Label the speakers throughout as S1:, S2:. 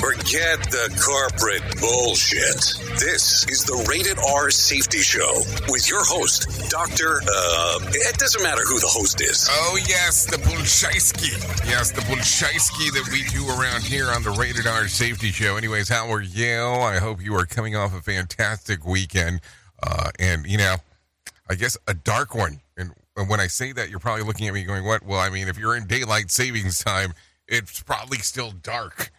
S1: Forget the corporate bullshit. This is the Rated R Safety Show with your host, Dr. Uh, it doesn't matter who the host is.
S2: Oh, yes, the Bulshaisky. Yes, the Bulshaisky that we do around here on the Rated R Safety Show. Anyways, how are you? I hope you are coming off a fantastic weekend. Uh, and, you know, I guess a dark one. And and when I say that, you're probably looking at me going, what? Well, I mean, if you're in daylight savings time, it's probably still dark.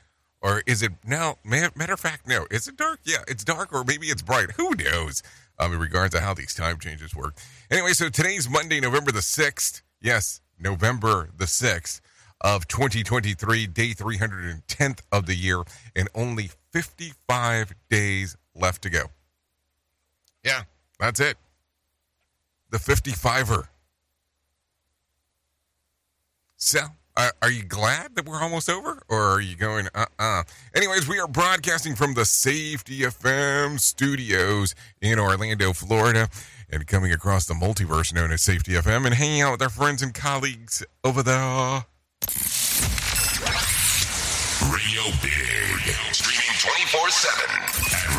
S2: Or is it now? Matter of fact, no. Is it dark? Yeah, it's dark, or maybe it's bright. Who knows? Um, in regards to how these time changes work. Anyway, so today's Monday, November the sixth. Yes, November the sixth of 2023, day 310th of the year, and only 55 days left to go. Yeah, that's it. The 55er. So, uh, are you glad that we're almost over, or are you going, uh uh Anyways, we are broadcasting from the Safety FM studios in Orlando, Florida, and coming across the multiverse known as Safety FM and hanging out with our friends and colleagues over there.
S1: Radio Big. Streaming 24 7 at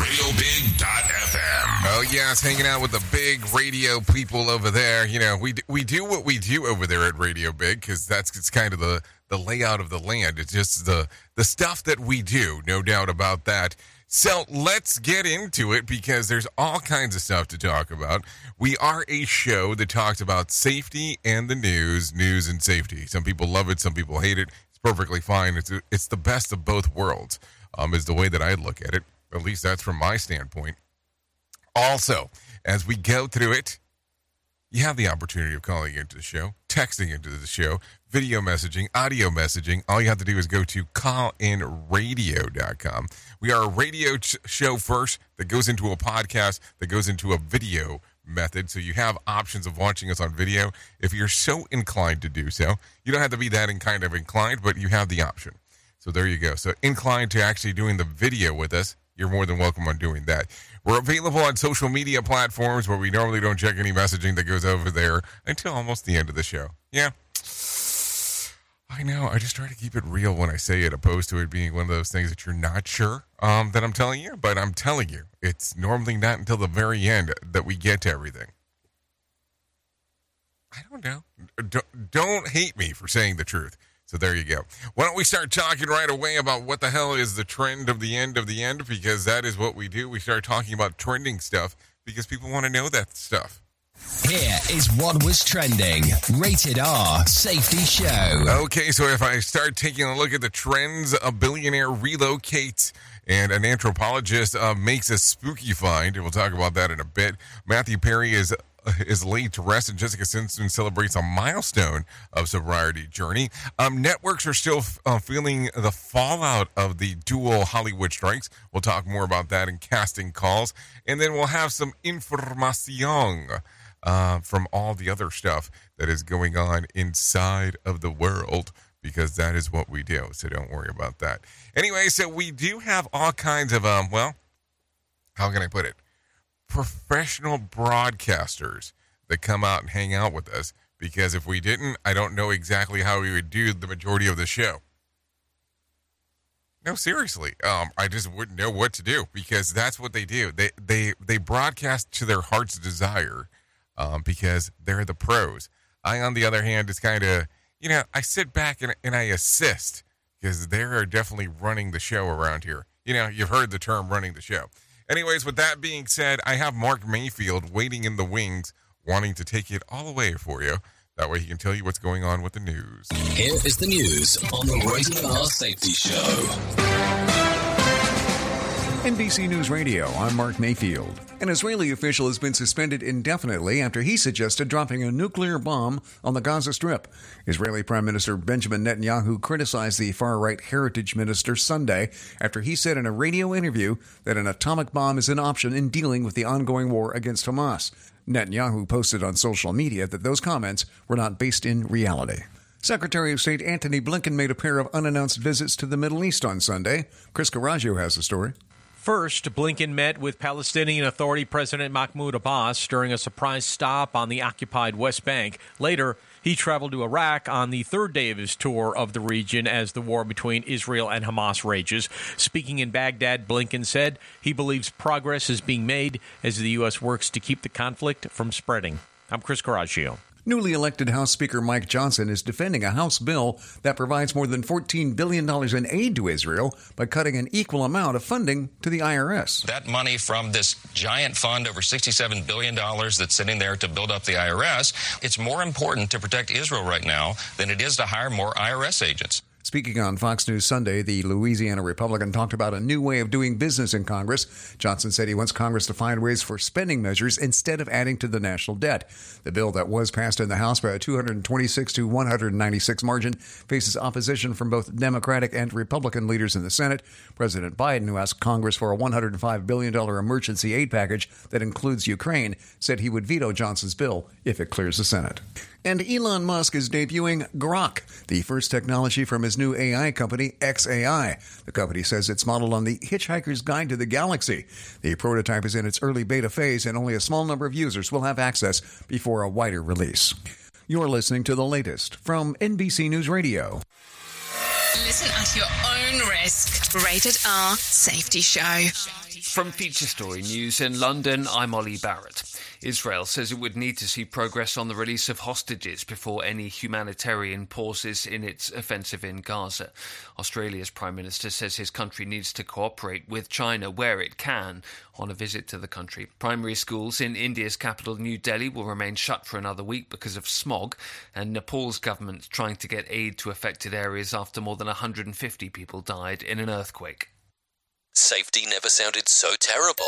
S1: radiobig.fm.
S2: Oh yes, hanging out with the big radio people over there. You know, we we do what we do over there at Radio Big because that's it's kind of the the layout of the land. It's just the the stuff that we do, no doubt about that. So let's get into it because there's all kinds of stuff to talk about. We are a show that talks about safety and the news, news and safety. Some people love it, some people hate it. Perfectly fine. It's it's the best of both worlds. Um, is the way that I look at it. At least that's from my standpoint. Also, as we go through it, you have the opportunity of calling into the show, texting into the show, video messaging, audio messaging. All you have to do is go to callinradio.com. We are a radio ch- show first that goes into a podcast that goes into a video method. So you have options of watching us on video if you're so inclined to do so. You don't have to be that in kind of inclined, but you have the option. So there you go. So inclined to actually doing the video with us, you're more than welcome on doing that. We're available on social media platforms where we normally don't check any messaging that goes over there until almost the end of the show. Yeah. I know. I just try to keep it real when I say it, opposed to it being one of those things that you're not sure um, that I'm telling you. But I'm telling you, it's normally not until the very end that we get to everything. I don't know. Don't, don't hate me for saying the truth. So there you go. Why don't we start talking right away about what the hell is the trend of the end of the end? Because that is what we do. We start talking about trending stuff because people want to know that stuff.
S3: Here is what was trending. Rated R Safety Show.
S2: Okay, so if I start taking a look at the trends, a billionaire relocates And an anthropologist uh, makes a spooky find. We'll talk about that in a bit. Matthew Perry is is laid to rest, and Jessica Simpson celebrates a milestone of sobriety journey. Um, networks are still uh, feeling the fallout of the dual Hollywood strikes. We'll talk more about that in casting calls, and then we'll have some information uh, from all the other stuff that is going on inside of the world because that is what we do. So don't worry about that. Anyway, so we do have all kinds of um, well, how can I put it? professional broadcasters that come out and hang out with us because if we didn't, I don't know exactly how we would do the majority of the show. No, seriously, um, I just wouldn't know what to do because that's what they do. They they they broadcast to their heart's desire um, because they're the pros. I, on the other hand, is kind of you know I sit back and and I assist because they're definitely running the show around here. You know, you've heard the term running the show. Anyways, with that being said, I have Mark Mayfield waiting in the wings, wanting to take it all away for you. That way he can tell you what's going on with the news.
S3: Here is the news on the Rated R Safety Show.
S4: NBC News Radio, I'm Mark Mayfield. An Israeli official has been suspended indefinitely after he suggested dropping a nuclear bomb on the Gaza Strip. Israeli Prime Minister Benjamin Netanyahu criticized the far right heritage minister Sunday after he said in a radio interview that an atomic bomb is an option in dealing with the ongoing war against Hamas. Netanyahu posted on social media that those comments were not based in reality. Secretary of State Antony Blinken made a pair of unannounced visits to the Middle East on Sunday. Chris Caraggio has the story.
S5: First, Blinken met with Palestinian Authority President Mahmoud Abbas during a surprise stop on the occupied West Bank. Later, he traveled to Iraq on the third day of his tour of the region as the war between Israel and Hamas rages. Speaking in Baghdad, Blinken said he believes progress is being made as the U.S. works to keep the conflict from spreading. I'm Chris Caraggio.
S4: Newly elected House Speaker Mike Johnson is defending a House bill that provides more than $14 billion in aid to Israel by cutting an equal amount of funding to the IRS.
S6: That money from this giant fund, over $67 billion that's sitting there to build up the IRS, it's more important to protect Israel right now than it is to hire more IRS agents.
S4: Speaking on Fox News Sunday, the Louisiana Republican talked about a new way of doing business in Congress. Johnson said he wants Congress to find ways for spending measures instead of adding to the national debt. The bill that was passed in the House by a 226 to 196 margin faces opposition from both Democratic and Republican leaders in the Senate. President Biden, who asked Congress for a $105 billion emergency aid package that includes Ukraine, said he would veto Johnson's bill if it clears the Senate. And Elon Musk is debuting Grok, the first technology from his new AI company, XAI. The company says it's modeled on the Hitchhiker's Guide to the Galaxy. The prototype is in its early beta phase, and only a small number of users will have access before a wider release. You're listening to the latest from NBC News Radio.
S7: Listen at your own risk. Rated R Safety Show.
S8: From Feature Story News in London, I'm Ollie Barrett. Israel says it would need to see progress on the release of hostages before any humanitarian pauses in its offensive in Gaza. Australia's Prime Minister says his country needs to cooperate with China where it can on a visit to the country. Primary schools in India's capital, New Delhi, will remain shut for another week because of smog, and Nepal's government trying to get aid to affected areas after more than 150 people died in an earthquake.
S3: Safety never sounded so terrible.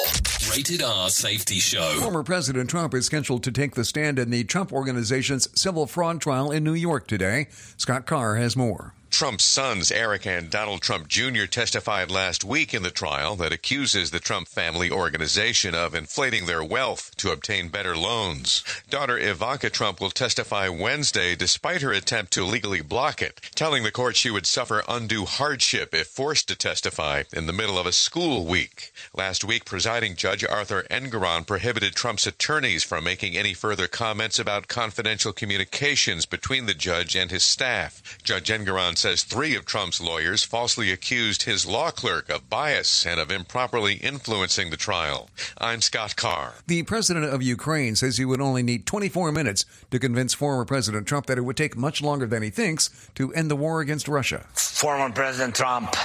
S3: Rated R Safety Show.
S4: Former President Trump is scheduled to take the stand in the Trump Organization's civil fraud trial in New York today. Scott Carr has more.
S9: Trump's sons, Eric and Donald Trump Jr., testified last week in the trial that accuses the Trump family organization of inflating their wealth to obtain better loans. Daughter Ivanka Trump will testify Wednesday despite her attempt to legally block it, telling the court she would suffer undue hardship if forced to testify in the middle of a school week. Last week, presiding Judge Arthur Engoron prohibited Trump's attorneys from making any further comments about confidential communications between the judge and his staff. Judge Engoron says three of Trump's lawyers falsely accused his law clerk of bias and of improperly influencing the trial. I'm Scott Carr.
S4: The president of Ukraine says he would only need 24 minutes to convince former President Trump that it would take much longer than he thinks to end the war against Russia.
S10: Former President Trump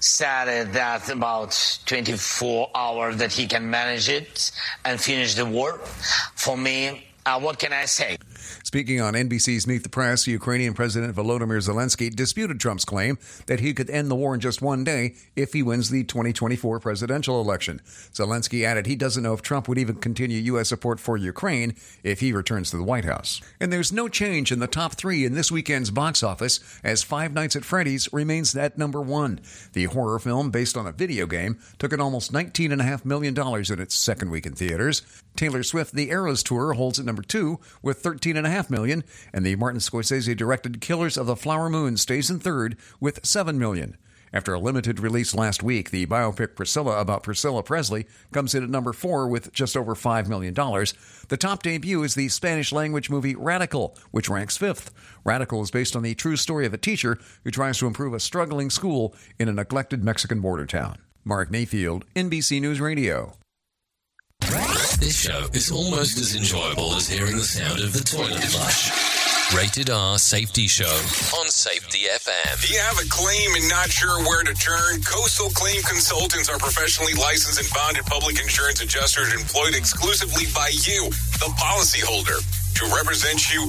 S10: said that about 24 hours that he can manage it and finish the war. For me, uh, what can I say?
S4: Speaking on NBC's Meet the Press, Ukrainian President Volodymyr Zelensky disputed Trump's claim that he could end the war in just one day if he wins the 2024 presidential election. Zelensky added he doesn't know if Trump would even continue U.S. support for Ukraine if he returns to the White House. And there's no change in the top three in this weekend's box office as Five Nights at Freddy's remains at number one. The horror film, based on a video game, took in almost $19.5 million in its second week in theaters. Taylor Swift The Eras Tour holds at number two with 13.5 million, and the Martin Scorsese directed Killers of the Flower Moon stays in third with 7 million. After a limited release last week, the biopic Priscilla about Priscilla Presley comes in at number four with just over $5 million. The top debut is the Spanish language movie Radical, which ranks fifth. Radical is based on the true story of a teacher who tries to improve a struggling school in a neglected Mexican border town. Mark Mayfield, NBC News Radio.
S3: This show is almost as enjoyable as hearing the sound of the toilet flush. Rated R Safety Show on Safety FM.
S11: Do you have a claim and not sure where to turn? Coastal Claim Consultants are professionally licensed and bonded public insurance adjusters employed exclusively by you, the policyholder, to represent you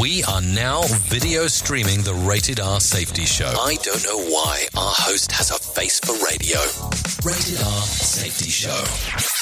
S3: We are now video streaming the Rated R Safety Show. I don't know why our host has a face for radio. Rated R Safety Show.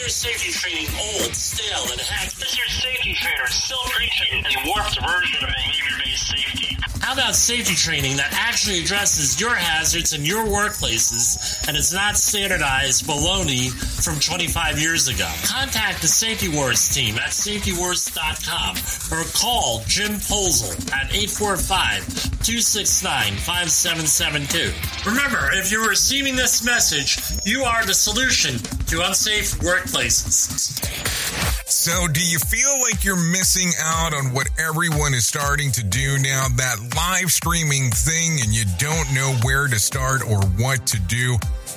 S12: Is your safety training old, stale, and hacked? Is your safety trainer still preaching a warped version of behavior-based safety? How about safety training that actually addresses your hazards in your workplaces and is not standardized baloney from 25 years ago? Contact the Safety Wars team at safetywars.com or call Jim Posel at 845-269-5772. Remember, if you're receiving this message, you are the solution to unsafe workplaces.
S2: So, do you feel like you're missing out on what everyone is starting to do now? That live streaming thing, and you don't know where to start or what to do?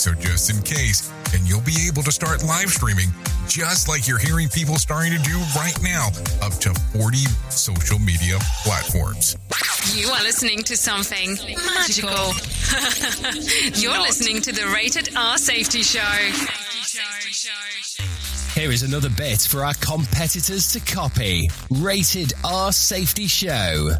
S2: So just in case, and you'll be able to start live streaming just like you're hearing people starting to do right now, up to 40 social media platforms.
S7: You are listening to something magical. You're listening to the Rated R Safety Show.
S13: Here is another bit for our competitors to copy. Rated R Safety Show.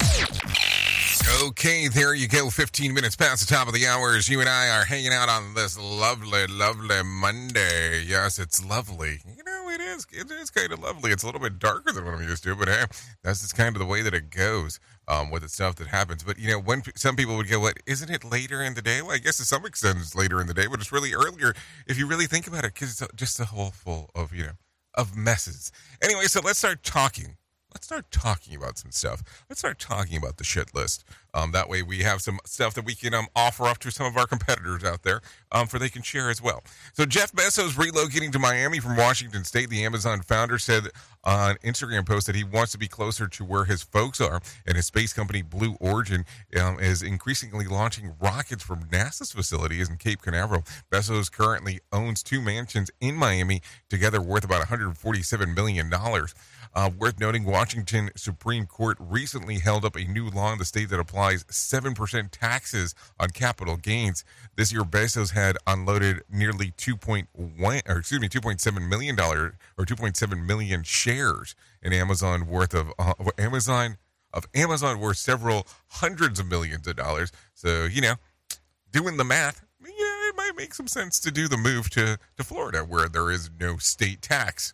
S2: Okay, there you go. 15 minutes past the top of the hour as you and I are hanging out on this lovely, lovely Monday. Yes, it's lovely. You know, it is. It is kind of lovely. It's a little bit darker than what I'm used to, but hey, that's just kind of the way that it goes um, with the stuff that happens. But, you know, when some people would go, what, isn't it later in the day? Well, I guess to some extent it's later in the day, but it's really earlier if you really think about it because it's just a whole full of, you know, of messes. Anyway, so let's start talking let's start talking about some stuff. Let's start talking about the shit list. Um, that way, we have some stuff that we can um, offer up to some of our competitors out there um, for they can share as well. So, Jeff Bezos relocating to Miami from Washington State. The Amazon founder said on Instagram post that he wants to be closer to where his folks are, and his space company Blue Origin um, is increasingly launching rockets from NASA's facilities in Cape Canaveral. Bezos currently owns two mansions in Miami, together worth about 147 million dollars. Uh, worth noting, Washington Supreme Court recently held up a new law in the state that applies 7% taxes on capital gains. This year, Bezos had unloaded nearly 2.1, or excuse me, 2.7 million dollar or 2.7 million shares in Amazon worth of uh, Amazon of Amazon worth several hundreds of millions of dollars. So you know, doing the math, yeah, it might make some sense to do the move to to Florida where there is no state tax.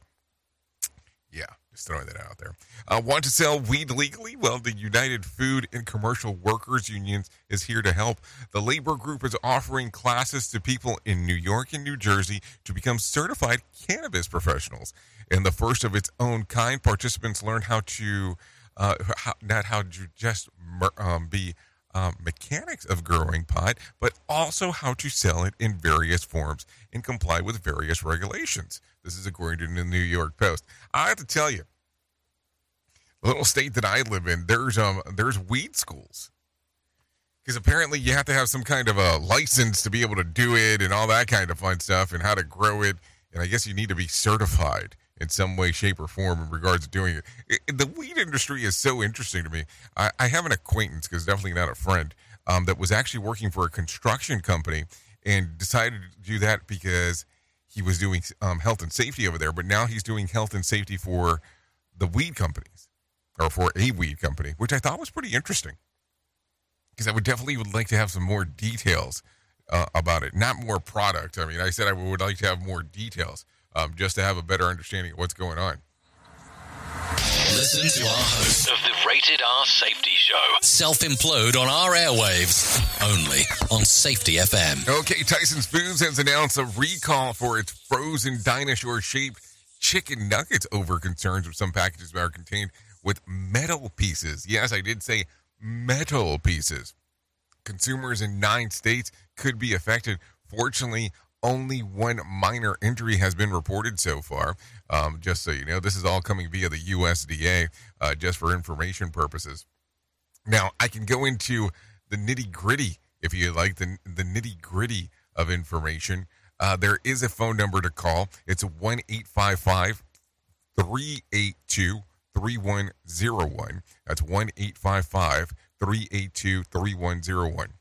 S2: Yeah. Just throwing that out there. Uh, want to sell weed legally? Well, the United Food and Commercial Workers Unions is here to help. The labor group is offering classes to people in New York and New Jersey to become certified cannabis professionals. In the first of its own kind, participants learn how to, uh, how, not how to just um, be um, mechanics of growing pot, but also how to sell it in various forms and comply with various regulations. This is according to the New York Post. I have to tell you, the little state that I live in, there's um there's weed schools. Because apparently you have to have some kind of a license to be able to do it and all that kind of fun stuff and how to grow it. And I guess you need to be certified in some way, shape, or form in regards to doing it. it the weed industry is so interesting to me. I, I have an acquaintance, because definitely not a friend, um, that was actually working for a construction company and decided to do that because he was doing um, health and safety over there, but now he's doing health and safety for the weed companies or for a weed company, which I thought was pretty interesting because I would definitely would like to have some more details uh, about it, not more product. I mean, I said I would like to have more details um, just to have a better understanding of what's going on.
S3: Listen to our host of the Rated R Safety Show. Self implode on our airwaves. Only on Safety FM.
S2: Okay, Tyson's Foods has announced a recall for its frozen dinosaur shaped chicken nuggets over concerns with some packages that are contained with metal pieces. Yes, I did say metal pieces. Consumers in nine states could be affected. Fortunately, only one minor injury has been reported so far. Um, just so you know, this is all coming via the USDA, uh, just for information purposes. Now, I can go into the nitty gritty if you like the the nitty gritty of information. Uh, there is a phone number to call. It's one eight five five three eight two three one zero one. That's one eight five five three eight two three one zero one.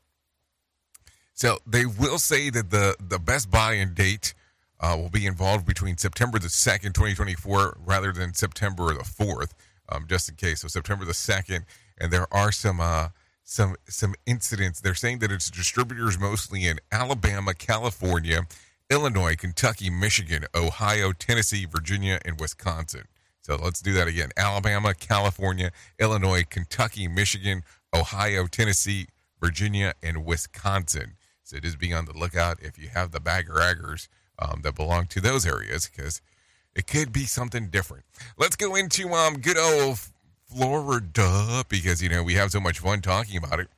S2: So they will say that the the best buy-in date uh, will be involved between September the second, twenty twenty four, rather than September the fourth, um, just in case. So September the second, and there are some uh, some some incidents. They're saying that it's distributors mostly in Alabama, California, Illinois, Kentucky, Michigan, Ohio, Tennessee, Virginia, and Wisconsin. So let's do that again: Alabama, California, Illinois, Kentucky, Michigan, Ohio, Tennessee, Virginia, and Wisconsin. So just be on the lookout if you have the bagger aggers um, that belong to those areas because it could be something different. Let's go into um good old Florida because you know we have so much fun talking about it.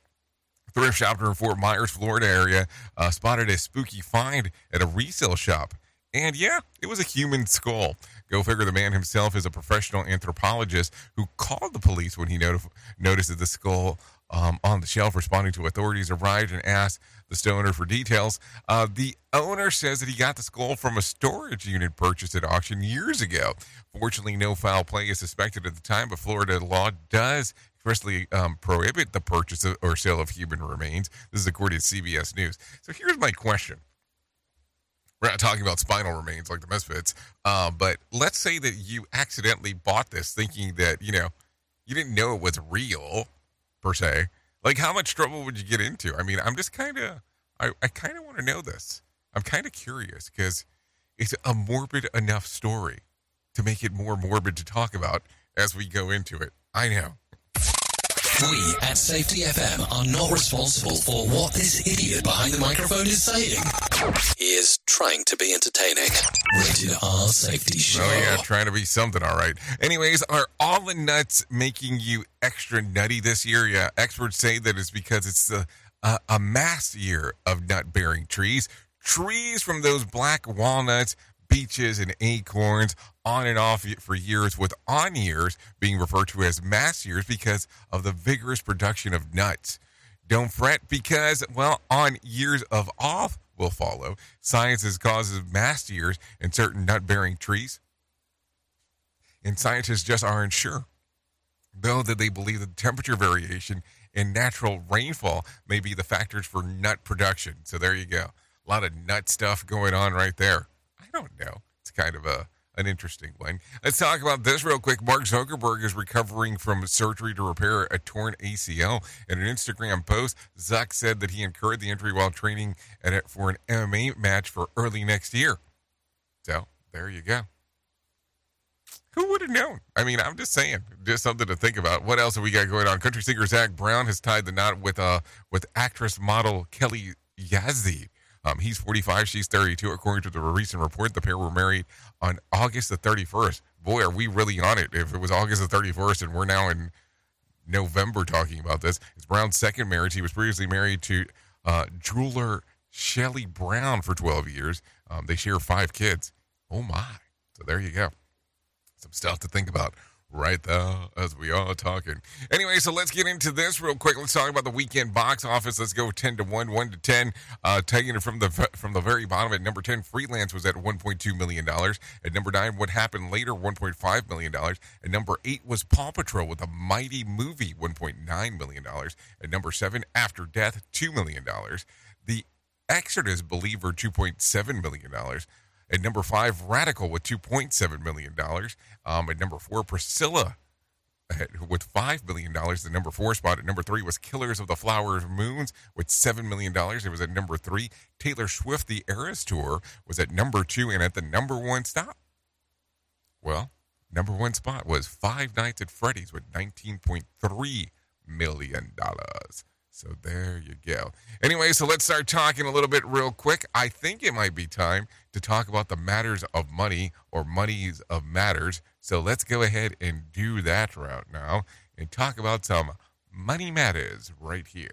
S2: Thrift shopper in Fort Myers, Florida area uh, spotted a spooky find at a resale shop. And yeah, it was a human skull. Go figure, the man himself is a professional anthropologist who called the police when he notif- noticed that the skull um, on the shelf. Responding to authorities arrived and asked the stoner for details. Uh, the owner says that he got the skull from a storage unit purchased at auction years ago. Fortunately, no foul play is suspected at the time, but Florida law does expressly um, prohibit the purchase of, or sale of human remains. This is according to CBS News. So here's my question. We're not talking about spinal remains like the Misfits. Uh, but let's say that you accidentally bought this thinking that, you know, you didn't know it was real, per se. Like, how much trouble would you get into? I mean, I'm just kind of, I, I kind of want to know this. I'm kind of curious because it's a morbid enough story to make it more morbid to talk about as we go into it. I know.
S3: We at Safety FM are not responsible for what this idiot behind the microphone is saying. He is trying to be entertaining. Rated R Safety Show.
S2: Oh yeah, trying to be something, all right. Anyways, are all the nuts making you extra nutty this year? Yeah, experts say that it's because it's the, a mass year of nut-bearing trees. Trees from those black walnuts, beeches, and acorns on and off for years, with on years being referred to as mass years because of the vigorous production of nuts. Don't fret because, well, on years of off will follow. Science has causes mass years in certain nut bearing trees. And scientists just aren't sure. Though that they believe that temperature variation and natural rainfall may be the factors for nut production. So there you go. A lot of nut stuff going on right there. I don't know. It's kind of a an interesting one. Let's talk about this real quick. Mark Zuckerberg is recovering from surgery to repair a torn ACL. In an Instagram post, Zuck said that he incurred the injury while training at for an MMA match for early next year. So there you go. Who would have known? I mean, I'm just saying, just something to think about. What else have we got going on? Country singer Zac Brown has tied the knot with uh with actress model Kelly Yazdi. Um, he's 45, she's 32. According to the recent report, the pair were married on August the 31st. Boy, are we really on it if it was August the 31st and we're now in November talking about this. It's Brown's second marriage. He was previously married to uh, jeweler Shelly Brown for 12 years. Um, they share five kids. Oh, my. So there you go. Some stuff to think about right there as we are talking. Anyway, so let's get into this real quick. Let's talk about the weekend box office. Let's go ten to one, one to ten. Uh, taking it from the from the very bottom at number ten, Freelance was at one point two million dollars. At number nine, What Happened Later, one point five million dollars. At number eight was Paw Patrol with a mighty movie, one point nine million dollars. At number seven, After Death, two million dollars. The Exodus Believer, two point seven million dollars. At number five, Radical with $2.7 million. Um, at number four, Priscilla with $5 million. The number four spot. At number three was Killers of the Flower Moons with $7 million. It was at number three. Taylor Swift, The Eras Tour, was at number two and at the number one stop. Well, number one spot was Five Nights at Freddy's with $19.3 million. So there you go. Anyway, so let's start talking a little bit real quick. I think it might be time to talk about the matters of money or monies of matters. So let's go ahead and do that route now and talk about some money matters right here.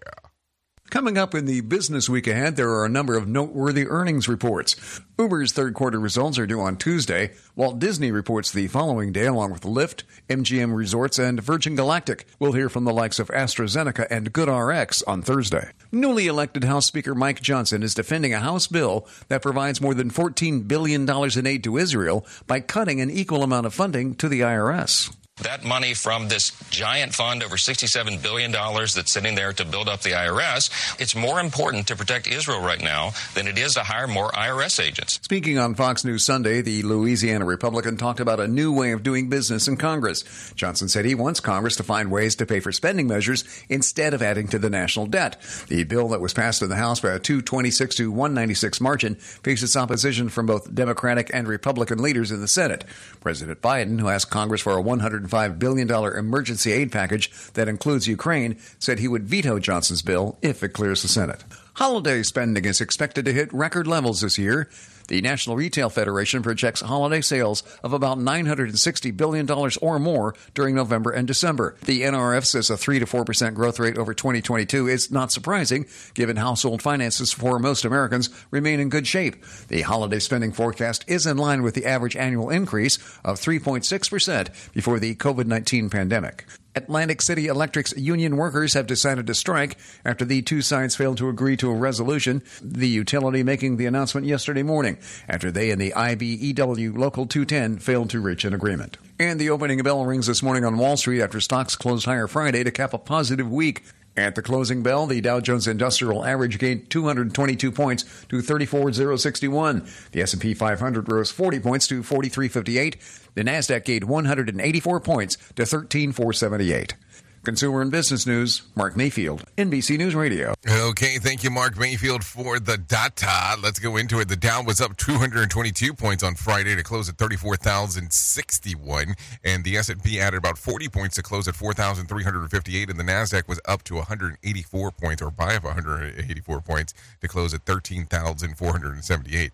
S4: Coming up in the business week ahead, there are a number of noteworthy earnings reports. Uber's third quarter results are due on Tuesday. Walt Disney reports the following day, along with Lyft, MGM Resorts, and Virgin Galactic. We'll hear from the likes of AstraZeneca and GoodRx on Thursday. Newly elected House Speaker Mike Johnson is defending a House bill that provides more than $14 billion in aid to Israel by cutting an equal amount of funding to the IRS.
S6: That money from this giant fund, over $67 billion that's sitting there to build up the IRS, it's more important to protect Israel right now than it is to hire more IRS agents.
S4: Speaking on Fox News Sunday, the Louisiana Republican talked about a new way of doing business in Congress. Johnson said he wants Congress to find ways to pay for spending measures instead of adding to the national debt. The bill that was passed in the House by a 226 to 196 margin faces opposition from both Democratic and Republican leaders in the Senate. President Biden, who asked Congress for a 100 $105 billion emergency aid package that includes Ukraine, said he would veto Johnson's bill if it clears the Senate. Holiday spending is expected to hit record levels this year. The National Retail Federation projects holiday sales of about $960 billion or more during November and December. The NRF says a 3 to 4% growth rate over 2022 is not surprising, given household finances for most Americans remain in good shape. The holiday spending forecast is in line with the average annual increase of 3.6% before the COVID 19 pandemic. Atlantic City Electric's union workers have decided to strike after the two sides failed to agree to a resolution, the utility making the announcement yesterday morning after they and the IBEW Local 210 failed to reach an agreement. And the opening bell rings this morning on Wall Street after stocks closed higher Friday to cap a positive week. At the closing bell, the Dow Jones Industrial Average gained 222 points to 34,061. The S&P 500 rose 40 points to 4358. The Nasdaq gained 184 points to 13,478. Consumer and Business News, Mark Mayfield, NBC News Radio.
S2: Okay, thank you, Mark Mayfield, for the data. Let's go into it. The Dow was up 222 points on Friday to close at 34,061, and the S&P added about 40 points to close at 4,358, and the Nasdaq was up to 184 points, or by 184 points, to close at 13,478.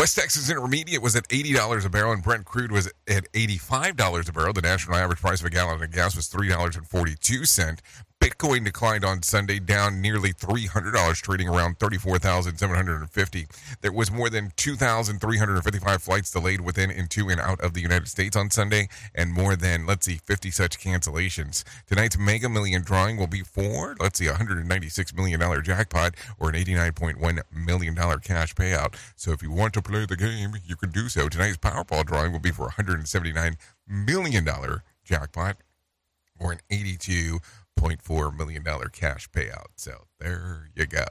S2: West Texas Intermediate was at $80 a barrel, and Brent crude was at $85 a barrel. The national average price of a gallon of gas was $3.42. Bitcoin declined on Sunday, down nearly $300, trading around 34,750. There was more than 2,355 flights delayed within and to and out of the United States on Sunday, and more than, let's see, 50 such cancellations. Tonight's Mega Million drawing will be for, let's see, $196 million jackpot or an $89.1 million cash payout. So if you want to play the game, you can do so. Tonight's Powerball drawing will be for $179 million jackpot or an 82 $1.4 million cash payout. So there you go.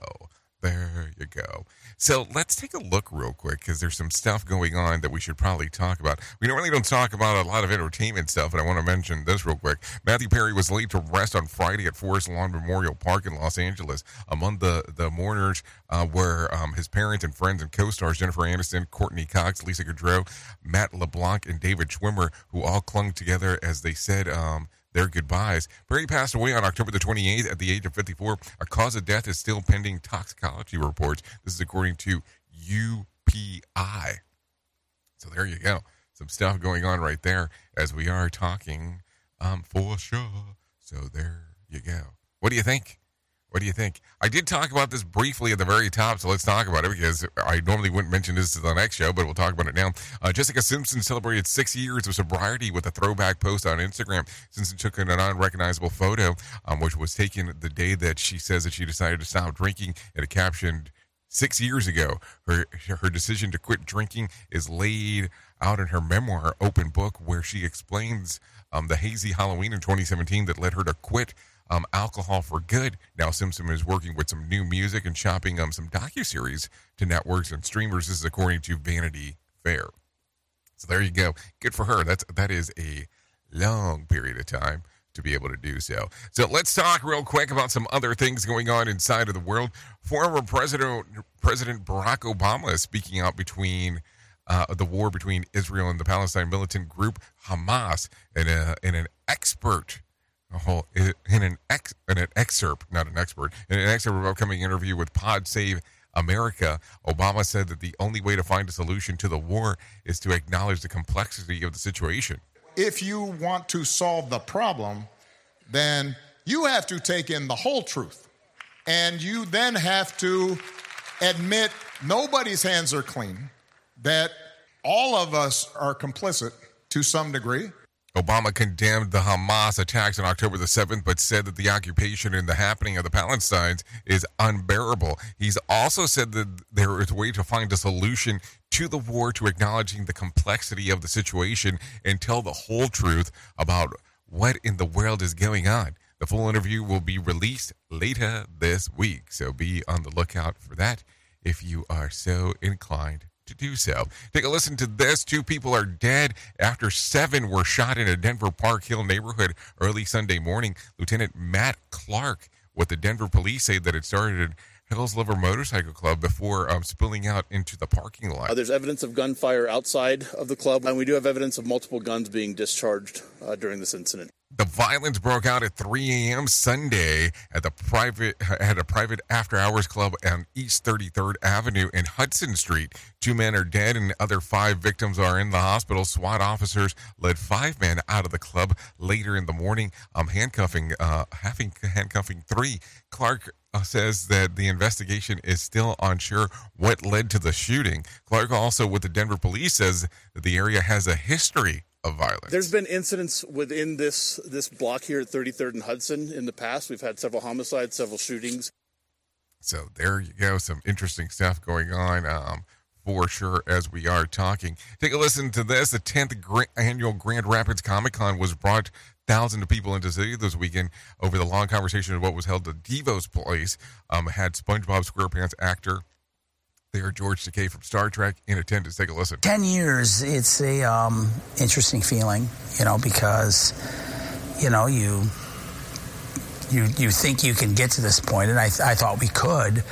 S2: There you go. So let's take a look real quick because there's some stuff going on that we should probably talk about. We normally don't talk about a lot of entertainment stuff, and I want to mention this real quick. Matthew Perry was laid to rest on Friday at Forest Lawn Memorial Park in Los Angeles. Among the, the mourners uh, were um, his parents and friends and co stars Jennifer Aniston, Courteney Cox, Lisa Kudrow, Matt LeBlanc, and David Schwimmer, who all clung together as they said, um, their goodbyes. Perry passed away on October the 28th at the age of 54. A cause of death is still pending toxicology reports. This is according to UPI. So there you go. Some stuff going on right there as we are talking um, for sure. So there you go. What do you think? What do you think? I did talk about this briefly at the very top, so let's talk about it because I normally wouldn't mention this to the next show, but we'll talk about it now. Uh, Jessica Simpson celebrated six years of sobriety with a throwback post on Instagram. Simpson took an unrecognizable photo, um, which was taken the day that she says that she decided to stop drinking, and it captioned six years ago. Her her decision to quit drinking is laid out in her memoir, Open Book, where she explains um, the hazy Halloween in 2017 that led her to quit um, alcohol for good. Now Simpson is working with some new music and shopping um, some docu-series to networks and streamers. This is according to Vanity Fair. So there you go. Good for her. That's that is a long period of time to be able to do so. So let's talk real quick about some other things going on inside of the world. Former President President Barack Obama is speaking out between uh, the war between Israel and the Palestine militant group Hamas in, a, in an expert a whole in an ex in an excerpt, not an expert, in an excerpt of an upcoming interview with Pod Save America, Obama said that the only way to find a solution to the war is to acknowledge the complexity of the situation.
S14: If you want to solve the problem, then you have to take in the whole truth. And you then have to admit nobody's hands are clean, that all of us are complicit to some degree.
S2: Obama condemned the Hamas attacks on October the 7th, but said that the occupation and the happening of the Palestinians is unbearable. He's also said that there is a way to find a solution to the war, to acknowledging the complexity of the situation and tell the whole truth about what in the world is going on. The full interview will be released later this week, so be on the lookout for that if you are so inclined to do so. Take a listen to this. Two people are dead after seven were shot in a Denver Park Hill neighborhood early Sunday morning. Lieutenant Matt Clark with the Denver police say that it started Hells Lover Motorcycle Club before um, spilling out into the parking lot.
S15: Uh, there's evidence of gunfire outside of the club, and we do have evidence of multiple guns being discharged uh, during this incident.
S2: The violence broke out at 3 a.m. Sunday at the private at a private after hours club on East 33rd Avenue and Hudson Street. Two men are dead and other five victims are in the hospital. SWAT officers led five men out of the club later in the morning, um, handcuffing uh, having handcuffing three. Clark uh, says that the investigation is still unsure what led to the shooting. Clark also with the Denver police says that the area has a history of violence.
S15: There's been incidents within this this block here at 33rd and Hudson in the past. We've had several homicides, several shootings.
S2: So there you go, some interesting stuff going on. Um, for sure as we are talking. Take a listen to this. The 10th gra- annual Grand Rapids Comic Con was brought thousands of people into the city this weekend over the long conversation of what was held at DeVos Place. Um, had SpongeBob SquarePants actor there, are George Takei from Star Trek, in attendance. Take a listen.
S16: 10 years, it's a um, interesting feeling, you know, because, you know, you you you think you can get to this point, and I, I thought we could,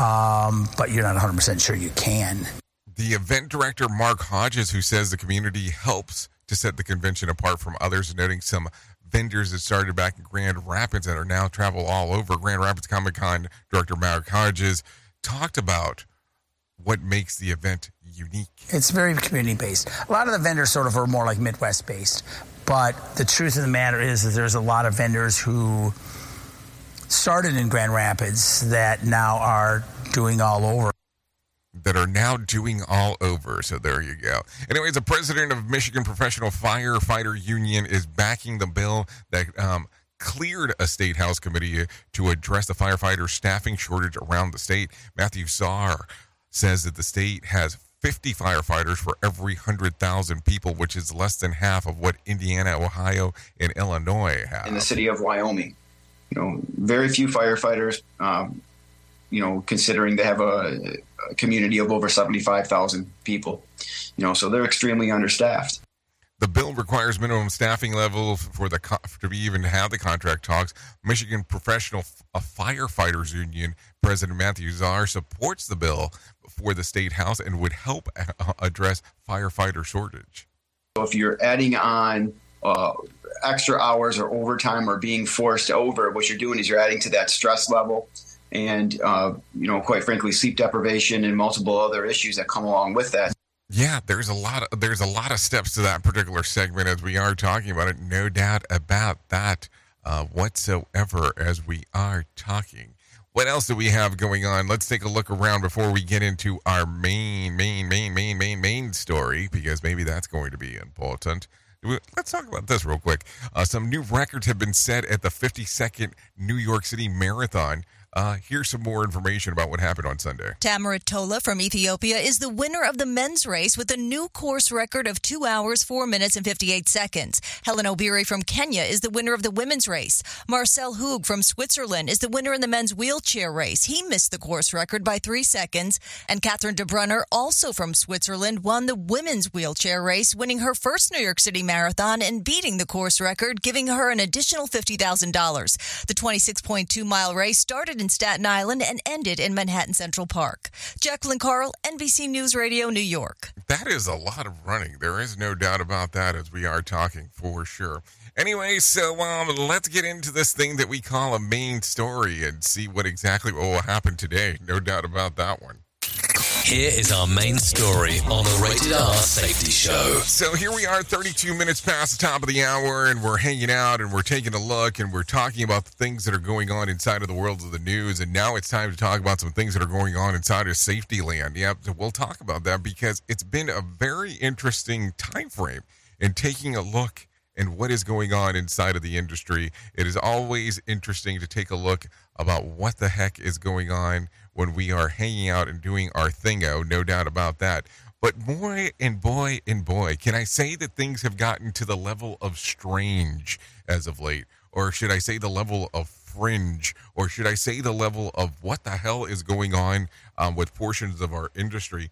S16: um, but you're not 100% sure you can.
S2: The event director, Mark Hodges, who says the community helps to set the convention apart from others, noting some vendors that started back in Grand Rapids and are now travel all over. Grand Rapids Comic Con director Mark Hodges talked about what makes the event unique.
S16: It's very community based. A lot of the vendors sort of are more like Midwest based, but the truth of the matter is that there's a lot of vendors who started in Grand Rapids that now are doing all over.
S2: that are now doing all over. So there you go. Anyways, the president of Michigan Professional Firefighter Union is backing the bill that um, cleared a state house committee to address the firefighter staffing shortage around the state. Matthew Saar says that the state has 50 firefighters for every 100,000 people, which is less than half of what Indiana, Ohio, and Illinois have.
S17: in the city of Wyoming. You know, very few firefighters. Um, you know, considering they have a, a community of over seventy-five thousand people. You know, so they're extremely understaffed.
S2: The bill requires minimum staffing level for the co- to be even have the contract talks. Michigan Professional Firefighters Union President Matthew Czar supports the bill for the state house and would help address firefighter shortage.
S17: So if you're adding on uh, extra hours or overtime or being forced over, what you're doing is you're adding to that stress level, and uh, you know, quite frankly, sleep deprivation and multiple other issues that come along with that.
S2: Yeah, there's a lot of there's a lot of steps to that particular segment as we are talking about it. No doubt about that uh, whatsoever as we are talking. What else do we have going on? Let's take a look around before we get into our main, main, main, main, main, main story because maybe that's going to be important. Let's talk about this real quick. Uh, some new records have been set at the 52nd New York City Marathon. Uh, here's some more information about what happened on Sunday.
S18: Tamirat Tola from Ethiopia is the winner of the men's race with a new course record of 2 hours, 4 minutes, and 58 seconds. Helen Obiri from Kenya is the winner of the women's race. Marcel Hug from Switzerland is the winner in the men's wheelchair race. He missed the course record by 3 seconds. And Catherine Debrunner, also from Switzerland, won the women's wheelchair race, winning her first New York City Marathon and beating the course record, giving her an additional $50,000. The 26.2 mile race started in Staten Island and ended in Manhattan Central Park. Jacqueline Carl, NBC News Radio, New York.
S2: That is a lot of running. There is no doubt about that as we are talking for sure. Anyway, so um, let's get into this thing that we call a main story and see what exactly will happen today. No doubt about that one.
S3: Here is our main story on the Rated R Safety Show.
S2: So here we are, 32 minutes past the top of the hour, and we're hanging out and we're taking a look and we're talking about the things that are going on inside of the world of the news. And now it's time to talk about some things that are going on inside of safety land. Yep, we'll talk about that because it's been a very interesting time frame in taking a look and what is going on inside of the industry. It is always interesting to take a look about what the heck is going on when we are hanging out and doing our thingo, no doubt about that. But boy and boy and boy, can I say that things have gotten to the level of strange as of late? Or should I say the level of fringe? Or should I say the level of what the hell is going on um, with portions of our industry?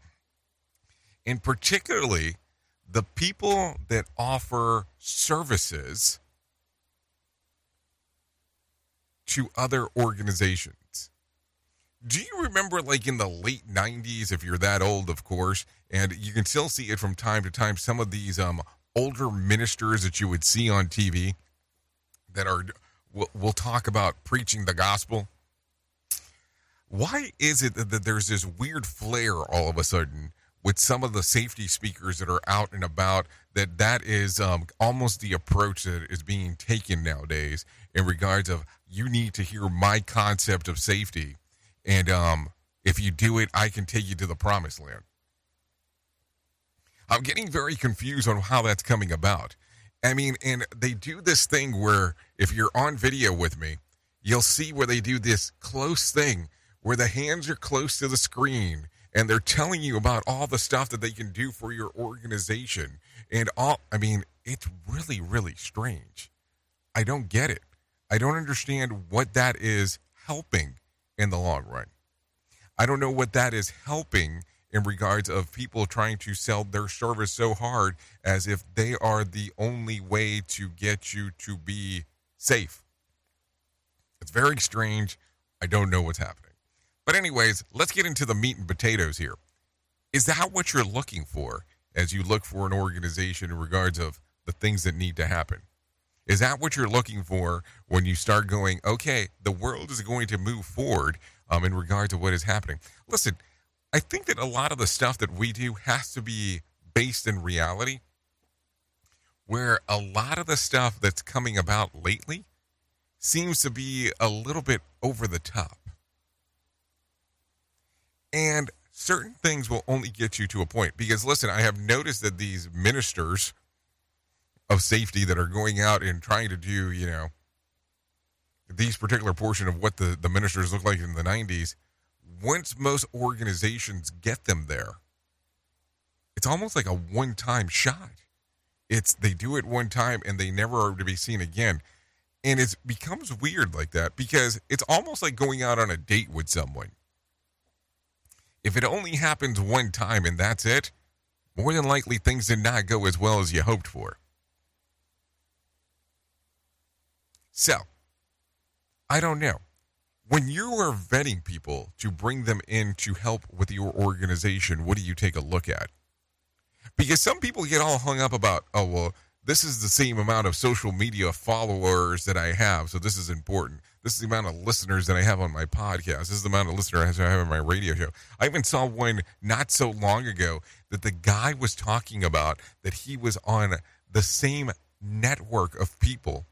S2: And particularly the people that offer services to other organizations. Do you remember, like in the late 90s, if you're that old, of course, and you can still see it from time to time, some of these um, older ministers that you would see on TV that are, we'll, we'll talk about preaching the gospel. Why is it that there's this weird flare all of a sudden with some of the safety speakers that are out and about that that is um, almost the approach that is being taken nowadays in regards of you need to hear my concept of safety and um, if you do it i can take you to the promised land i'm getting very confused on how that's coming about i mean and they do this thing where if you're on video with me you'll see where they do this close thing where the hands are close to the screen and they're telling you about all the stuff that they can do for your organization and all I mean, it's really really strange. I don't get it. I don't understand what that is helping in the long run. I don't know what that is helping in regards of people trying to sell their service so hard as if they are the only way to get you to be safe. It's very strange. I don't know what's happening. But, anyways, let's get into the meat and potatoes here. Is that what you're looking for as you look for an organization in regards of the things that need to happen? Is that what you're looking for when you start going, okay, the world is going to move forward um, in regard to what is happening? Listen, I think that a lot of the stuff that we do has to be based in reality, where a lot of the stuff that's coming about lately seems to be a little bit over the top. And certain things will only get you to a point. Because, listen, I have noticed that these ministers of safety that are going out and trying to do, you know, these particular portion of what the, the ministers look like in the 90s, once most organizations get them there, it's almost like a one time shot. It's they do it one time and they never are to be seen again. And it becomes weird like that because it's almost like going out on a date with someone. If it only happens one time and that's it, more than likely things did not go as well as you hoped for. So, I don't know. When you are vetting people to bring them in to help with your organization, what do you take a look at? Because some people get all hung up about, oh, well, this is the same amount of social media followers that I have, so this is important. This is the amount of listeners that I have on my podcast. This is the amount of listeners I have on my radio show. I even saw one not so long ago that the guy was talking about that he was on the same network of people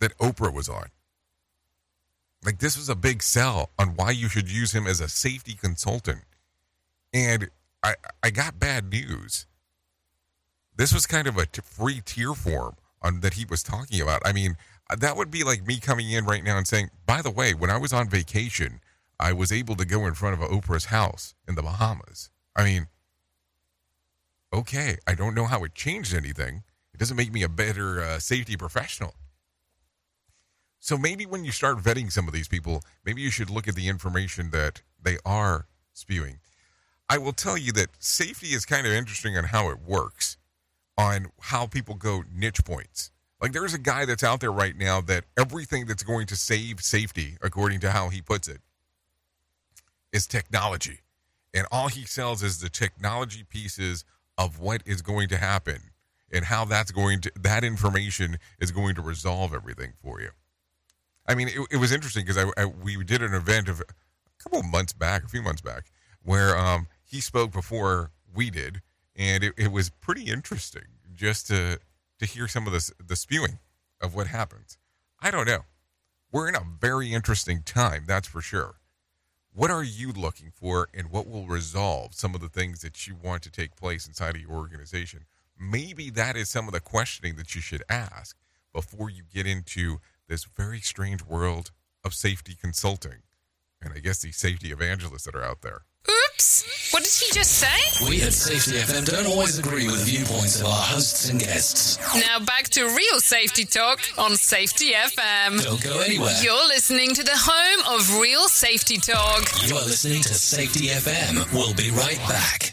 S2: that Oprah was on. Like this was a big sell on why you should use him as a safety consultant. And I I got bad news. This was kind of a t- free tier form on that he was talking about. I mean, that would be like me coming in right now and saying, "By the way, when I was on vacation, I was able to go in front of Oprah's house in the Bahamas." I mean, okay, I don't know how it changed anything. It doesn't make me a better uh, safety professional. So maybe when you start vetting some of these people, maybe you should look at the information that they are spewing. I will tell you that safety is kind of interesting on how it works, on how people go niche points. Like there's a guy that's out there right now that everything that's going to save safety, according to how he puts it, is technology. And all he sells is the technology pieces of what is going to happen and how that's going to that information is going to resolve everything for you. I mean, it, it was interesting because I, I, we did an event of a couple of months back, a few months back, where um, he spoke before we did, and it, it was pretty interesting just to to hear some of the the spewing of what happens. I don't know. We're in a very interesting time, that's for sure. What are you looking for, and what will resolve some of the things that you want to take place inside of your organization? Maybe that is some of the questioning that you should ask before you get into this very strange world of safety consulting and I guess the safety evangelists that are out there.
S7: Oops! What did he just say?
S3: We at Safety FM don't always agree with viewpoints of our hosts and guests.
S7: Now back to real safety talk on Safety FM.
S3: Don't go anywhere.
S7: You're listening to the home of real safety talk.
S3: You are listening to Safety FM. We'll be right back.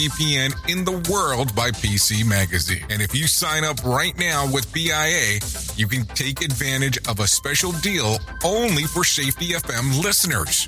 S2: VPN in the world by PC Magazine. And if you sign up right now with PIA, you can take advantage of a special deal only for Safety FM listeners.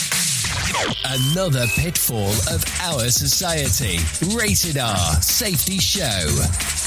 S13: Another pitfall of our society. Rated R Safety Show.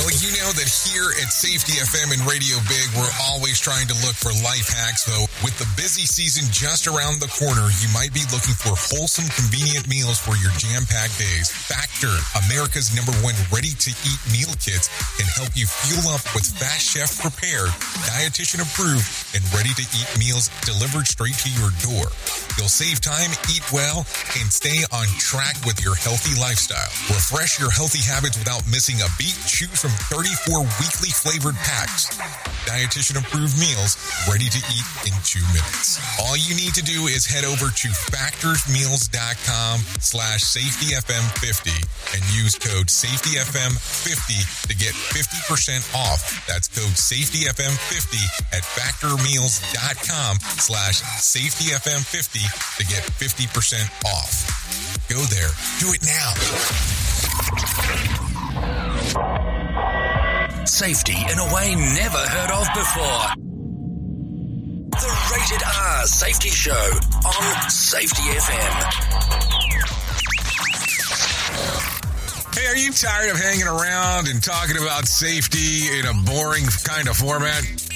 S2: Well, you know that here at Safety FM and Radio Big, we're always trying to look for life hacks. Though, with the busy season just around the corner, you might be looking for wholesome, convenient meals for your jam packed days. Factor, America's number one ready to eat meal kits, can help you fuel up with fast chef prepared, dietitian approved, and ready to eat meals delivered straight to your door. You'll save time, eat well, and stay on track with your healthy lifestyle. Refresh your healthy habits without missing a beat. Choose from 34 weekly flavored packs. Dietitian approved meals ready to eat in two minutes. All you need to do is head over to factorsmeals.com slash safetyfm50 and use code safetyfm50 to get 50% off. That's code safetyfm50 at factormeals.com slash safetyfm50 to get 50% off. Go there. Do it now.
S3: Safety in a way never heard of before. The Rated R Safety Show on Safety FM.
S2: Hey, are you tired of hanging around and talking about safety in a boring kind of format?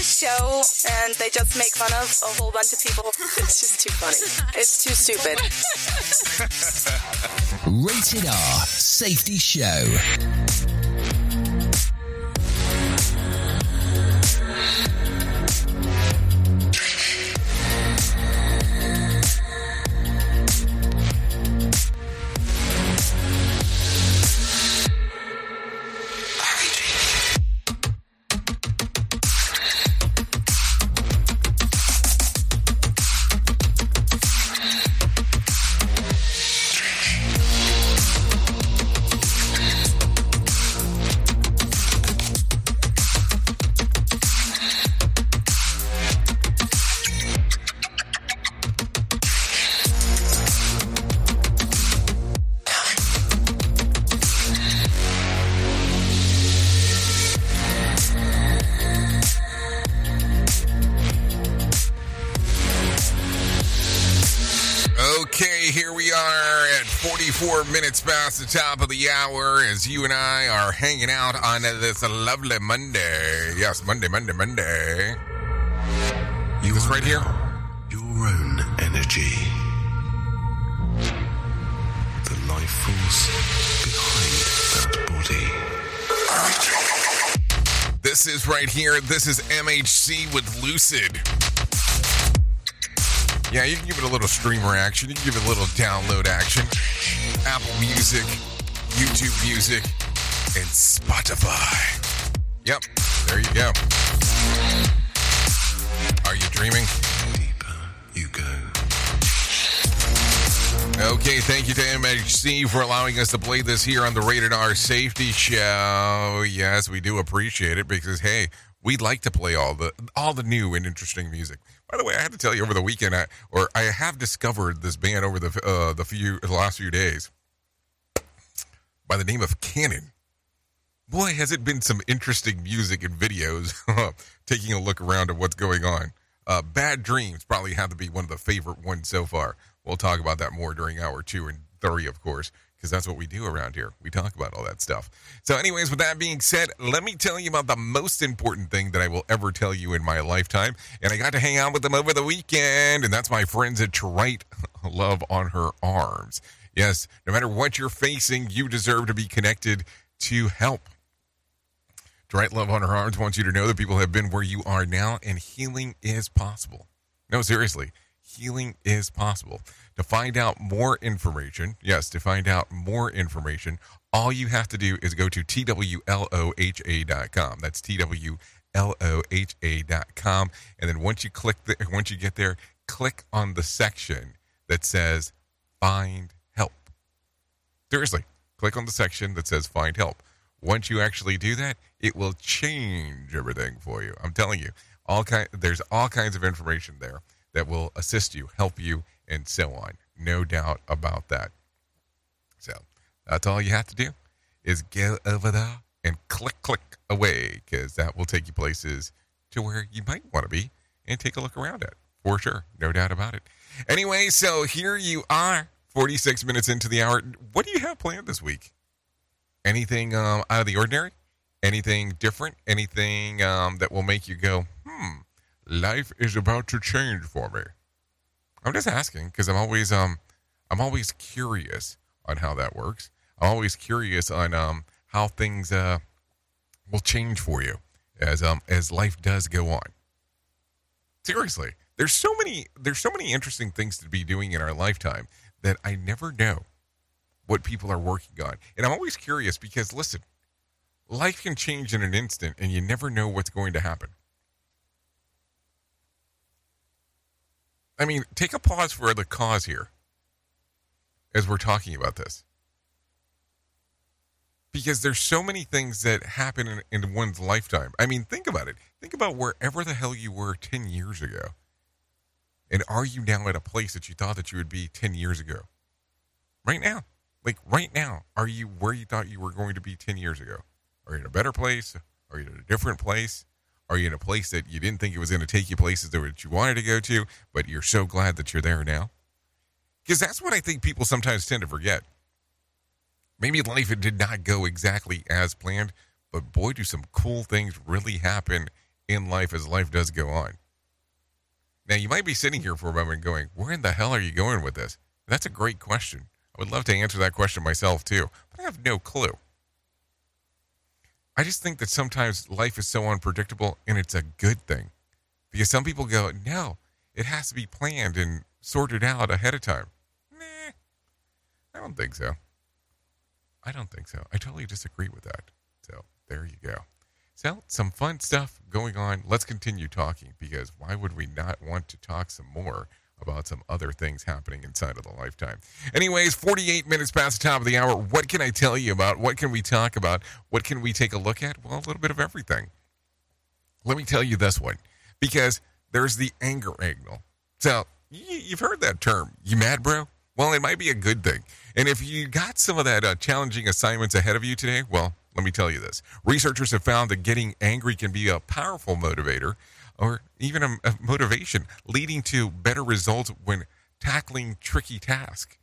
S19: This show, and they just make fun of a whole bunch of people. It's just too funny. It's too stupid.
S13: Rated R Safety Show.
S2: As you and I are hanging out on this lovely Monday. Yes, Monday, Monday, Monday.
S20: You
S2: this right here?
S20: Your own energy. The life force behind that body.
S2: This is right here. This is MHC with Lucid. Yeah, you can give it a little streamer action. You can give it a little download action. Apple Music, YouTube Music, and Spotify. Yep, there you go. Are you dreaming?
S20: You go.
S2: Okay, thank you to MHC for allowing us to play this here on the Rated R Safety Show. Yes, we do appreciate it because hey, we'd like to play all the all the new and interesting music. By the way, I had to tell you over the weekend, I, or I have discovered this band over the uh, the few the last few days by the name of Canon. Boy, has it been some interesting music and videos. taking a look around at what's going on. Uh, Bad Dreams probably have to be one of the favorite ones so far. We'll talk about that more during hour two and three, of course, because that's what we do around here. We talk about all that stuff. So, anyways, with that being said, let me tell you about the most important thing that I will ever tell you in my lifetime. And I got to hang out with them over the weekend, and that's my friends at To Write Love on Her Arms. Yes, no matter what you're facing, you deserve to be connected to help. To Write Love on Her Arms wants you to know that people have been where you are now, and healing is possible. No, seriously, healing is possible. To find out more information, yes, to find out more information, all you have to do is go to twloha.com. That's twloha.com. And then once you click, the, once you get there, click on the section that says Find. Seriously, click on the section that says Find Help. Once you actually do that, it will change everything for you. I'm telling you, all kind there's all kinds of information there that will assist you, help you, and so on. No doubt about that. So that's all you have to do is go over there and click, click away, because that will take you places to where you might want to be and take a look around at for sure. No doubt about it. Anyway, so here you are, 46 minutes into the hour. What do you have planned this week? Anything um, out of the ordinary? Anything different? Anything um, that will make you go, hmm, life is about to change for me? I'm just asking because I'm always um I'm always curious on how that works. I'm always curious on um how things uh will change for you as um as life does go on. Seriously, there's so many there's so many interesting things to be doing in our lifetime that I never know what people are working on. And I'm always curious because listen, life can change in an instant and you never know what's going to happen. I mean, take a pause for the cause here as we're talking about this. Because there's so many things that happen in, in, one's lifetime. I mean, think about it. Think about wherever the hell you were 10 years ago. And are you now at a place that you thought that you would be 10 years ago? Right now. Like right now, are you where you thought you were going to be 10 years ago? Are you in a better place? Are you in a different place? Are you in a place that you didn't think it was going to take you places that you wanted to go to, but you're so glad that you're there now? Because that's what I think people sometimes tend to forget. Maybe life did not go exactly as planned, but boy, do some cool things really happen in life as life does go on. Now, you might be sitting here for a moment going, Where in the hell are you going with this? That's a great question. I would love to answer that question myself too, but I have no clue. I just think that sometimes life is so unpredictable and it's a good thing. Because some people go, no, it has to be planned and sorted out ahead of time. Nah, I don't think so. I don't think so. I totally disagree with that. So there you go. So some fun stuff going on. Let's continue talking because why would we not want to talk some more about some other things happening inside of the lifetime. Anyways, 48 minutes past the top of the hour. What can I tell you about? What can we talk about? What can we take a look at? Well, a little bit of everything. Let me tell you this one because there's the anger angle. So, you've heard that term. You mad, bro? Well, it might be a good thing. And if you got some of that uh, challenging assignments ahead of you today, well, let me tell you this. Researchers have found that getting angry can be a powerful motivator or even a, a motivation leading to better results when tackling tricky tasks.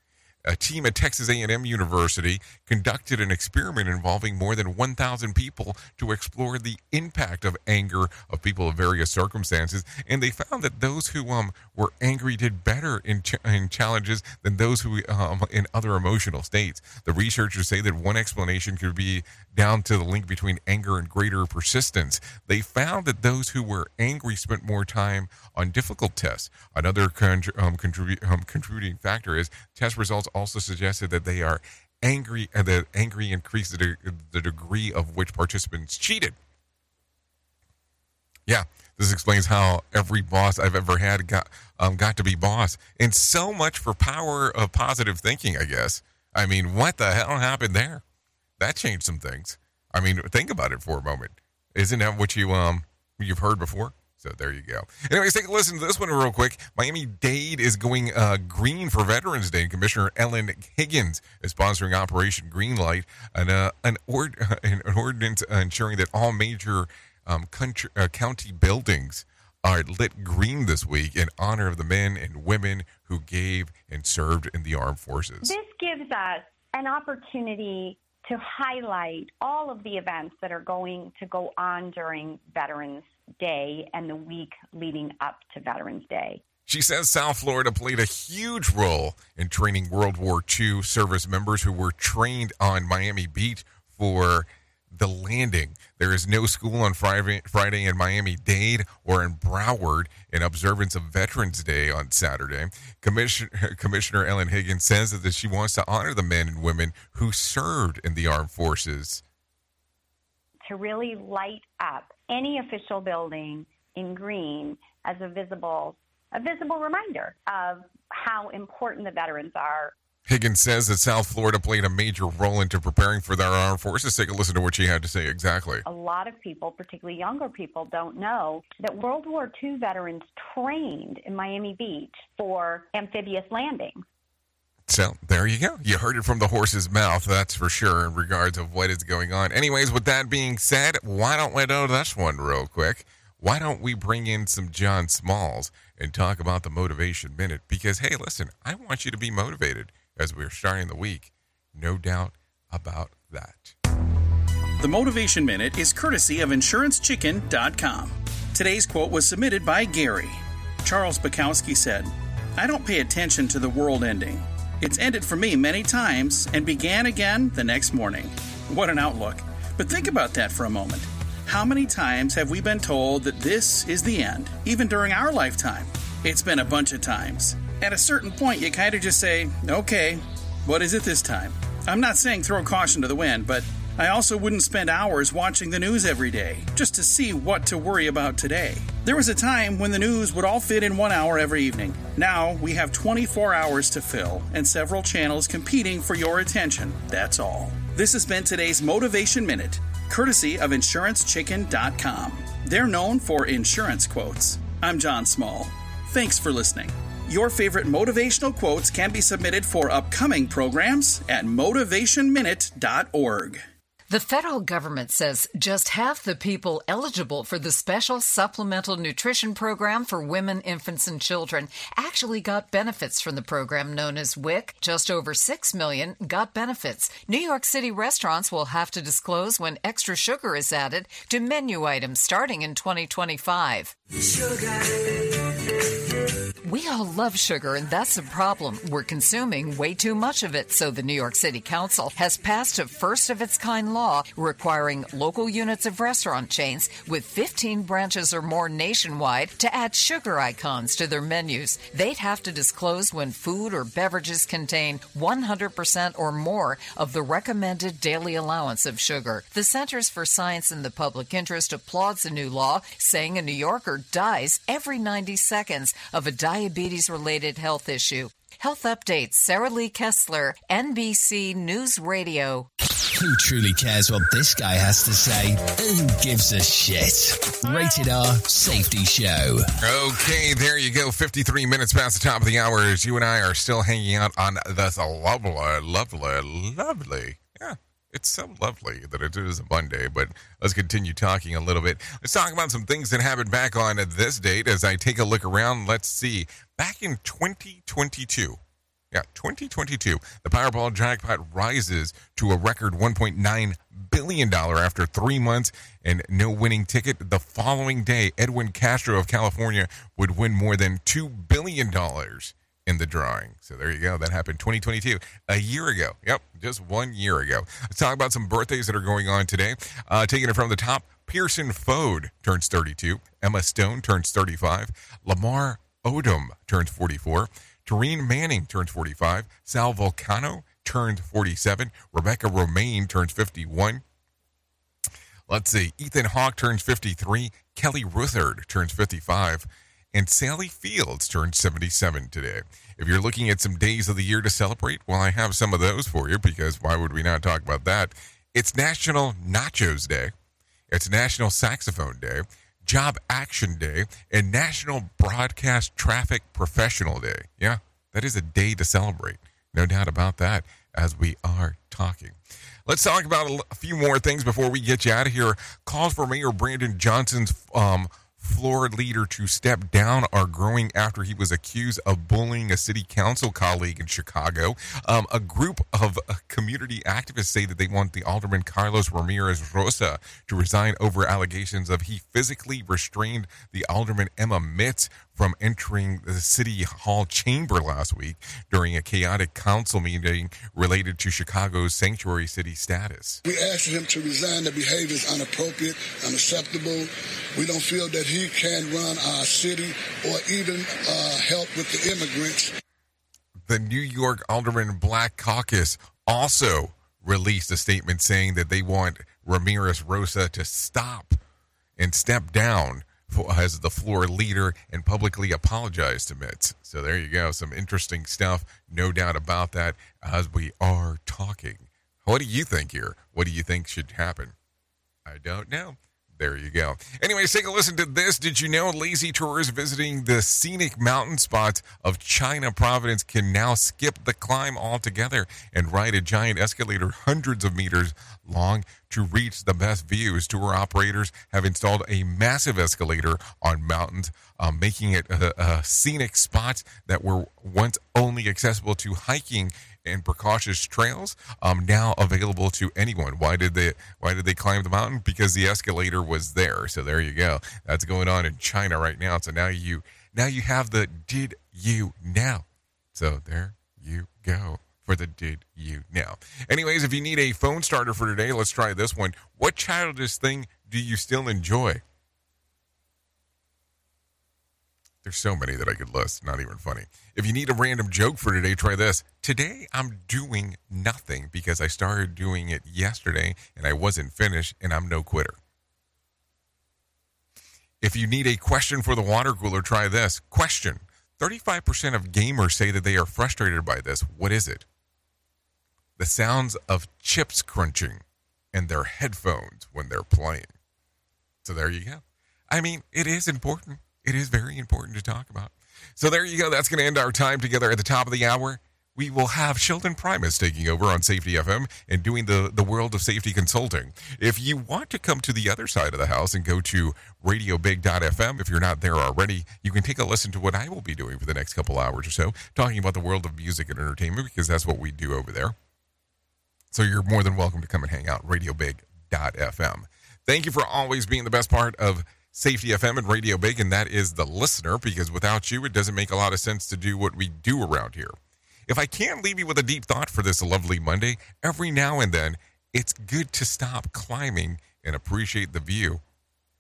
S2: A team at Texas A&M University conducted an experiment involving more than 1,000 people to explore the impact of anger of people of various circumstances, and they found that those who um, were angry did better in, ch- in challenges than those who um, in other emotional states. The researchers say that one explanation could be down to the link between anger and greater persistence. They found that those who were angry spent more time on difficult tests. Another con- um, contribu- um, contributing factor is test results also suggested that they are angry and that angry increased the, de- the degree of which participants cheated. Yeah, this explains how every boss I've ever had got um, got to be boss, and so much for power of positive thinking. I guess. I mean, what the hell happened there? That changed some things. I mean, think about it for a moment. Isn't that what you um you've heard before? So there you go. Anyways, take a listen to this one real quick. Miami Dade is going uh, green for Veterans Day. Commissioner Eileen Higgins is sponsoring Operation Greenlight, an uh, an, ord- an ordinance ensuring that all major um, country, uh, county buildings are lit green this week in honor of the men and women who gave and served in the armed forces.
S21: This gives us an opportunity to highlight all of the events that are going to go on during Veterans Day and the week leading up to Veterans Day.
S2: She says South Florida played a huge role in training World War II service members who were trained on Miami Beach for the landing. There is no school on Friday, Friday in Miami Dade or in Broward in observance of Veterans Day on Saturday. Commissioner, Commissioner Eileen Higgins says that she wants to honor the men and women who served in the armed forces.
S21: To really light up any official building in green as a visible a visible reminder of how important the veterans are
S2: Higgins says that South Florida played a major role into preparing for their armed forces. Take a listen to what she had to say exactly.
S21: A lot of people, particularly younger people, don't know that World War II veterans trained in Miami Beach for amphibious landings.
S2: So there you go. You heard it from the horse's mouth, that's for sure, in regards of what is going on. Anyways, with that being said, why don't we oh, do this one real quick? Why don't we bring in some John Smalls and talk about the Motivation Minute? Because, hey, listen, I want you to be motivated as we're starting the week. No doubt about that.
S22: The Motivation Minute is courtesy of InsuranceChicken.com. Today's quote was submitted by Gary. Charles Bukowski said, I don't pay attention to the world ending. It's ended for me many times and began again the next morning. What an outlook. But think about that for a moment. How many times have we been told that this is the end, even during our lifetime? It's been a bunch of times. At a certain point, you kind of just say, okay, what is it this time? I'm not saying throw caution to the wind, but I also wouldn't spend hours watching the news every day just to see what to worry about today. There was a time when the news would all fit in one hour every evening. Now we have 24 hours to fill and several channels competing for your attention. That's all. This has been today's Motivation Minute, courtesy of InsuranceChicken.com. They're known for insurance quotes. I'm John Small. Thanks for listening. Your favorite motivational quotes can be submitted for upcoming programs at motivationminute.org.
S23: The federal government says just half the people eligible for the special supplemental nutrition program for women, infants, and children actually got benefits from the program known as WIC. Just over 6 million got benefits. New York City restaurants will have to disclose when extra sugar is added to menu items starting in 2025. We all love sugar, and that's a problem. We're consuming way too much of it, so the New York City Council has passed a first of its kind law requiring local units of restaurant chains with 15 branches or more nationwide to add sugar icons to their menus. They'd have to disclose when food or beverages contain 100% or more of the recommended daily allowance of sugar. The Centers for Science and the Public Interest applauds the new law, saying a New Yorker dies every 90 seconds of a diabetes related health issue. Health updates Sarah Lee Kessler, NBC News Radio.
S13: Who truly cares what this guy has to say? Who gives a shit? Rated R Safety Show.
S2: Okay, there you go. 53 minutes past the top of the hour as you and I are still hanging out on this lovely, lovely, lovely. Yeah, it's so lovely that it is a Monday, but let's continue talking a little bit. Let's talk about some things that happened back on this date as I take a look around. Let's see. Back in 2022, Yeah, 2022. The Powerball jackpot rises to a record 1.9 billion dollar after three months and no winning ticket. The following day, Edwin Castro of California would win more than two billion dollars in the drawing. So there you go. That happened 2022, a year ago. Yep, just one year ago. Let's talk about some birthdays that are going on today. Uh, taking it from the top, Pierson Fodé turns 32. Emma Stone turns 35. Lamar Odom turns 44. Taryn Manning turns 45. Sal Vulcano turns 47. Rebecca Romijn turns 51. Let's see. Ethan Hawke turns 53. Kelly Rutherford turns 55. And Sally Fields turned 77 today. If you're looking at some days of the year to celebrate, well, I have some of those for you because why would we not talk about that? It's National Nachos Day. It's National Saxophone Day, Job Action Day, and National Broadcast Traffic Professional Day. Yeah, that is a day to celebrate. No doubt about that as we are talking. Let's talk about a few more things before we get you out of here. Calls for Mayor Brandon Johnson's um, floor leader to step down are growing after he was accused of bullying a city council colleague in Chicago. Um, a group of uh, community activists say that they want the alderman Carlos Ramirez Rosa to resign over allegations of he physically restrained the alderman Emma Mitts from entering the city hall chamber last week during a chaotic council meeting related to Chicago's sanctuary city status.
S24: We asked him to resign. The behavior is inappropriate, unacceptable. We don't feel that he can run our city or even uh, help with the immigrants.
S2: The New York Alderman Black Caucus also released a statement saying that they want Ramirez Rosa to stop and step down as the floor leader and publicly apologized to Mitts. So there you go. Some interesting stuff. No doubt about that as we are talking. What do you think here? What do you think should happen? I don't know. There you go. Anyways, take a listen to this. Did you know lazy tourists visiting the scenic mountain spots of China Providence can now skip the climb altogether and ride a giant escalator hundreds of meters long to reach the best views? Tour operators have installed a massive escalator on mountains, um, making it a, a scenic spots that were once only accessible to hiking and precautious trails um, now available to anyone. Why did they Why did they climb the mountain? Because the escalator was there. So there you go. That's going on in China right now. So now you now you have the did you now. So there you go for the did you now. Anyways, if you need a phone starter for today, let's try this one. What childish thing do you still enjoy? There's so many that I could list. Not even funny. If you need a random joke for today, try this. Today I'm doing nothing because I started doing it yesterday and I wasn't finished and I'm no quitter. If you need a question for the water cooler, try this. Question 35% of gamers say that they are frustrated by this. What is it? The sounds of chips crunching in their headphones when they're playing. So there you go. I mean, it is important it is very important to talk about. So there you go. That's going to end our time together at the top of the hour. We will have Sheldon Primus taking over on Safety FM and doing the, the world of safety consulting. If you want to come to the other side of the house and go to radiobig.fm, if you're not there already, you can take a listen to what I will be doing for the next couple hours or so, talking about the world of music and entertainment, because that's what we do over there. So you're more than welcome to come and hang out, radiobig.fm. Thank you for always being the best part of Safety FM and Radio Big, and that is the listener, because without you, it doesn't make a lot of sense to do what we do around here. If I can't leave you with a deep thought for this lovely Monday, every now and then, it's good to stop climbing and appreciate the view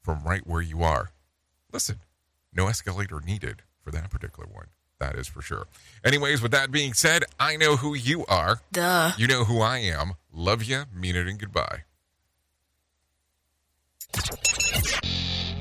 S2: from right where you are. Listen, no escalator needed for that particular one. That is for sure. Anyways, with that being said, I know who you are.
S19: Duh.
S2: You know who I am. Love you, mean it, and goodbye.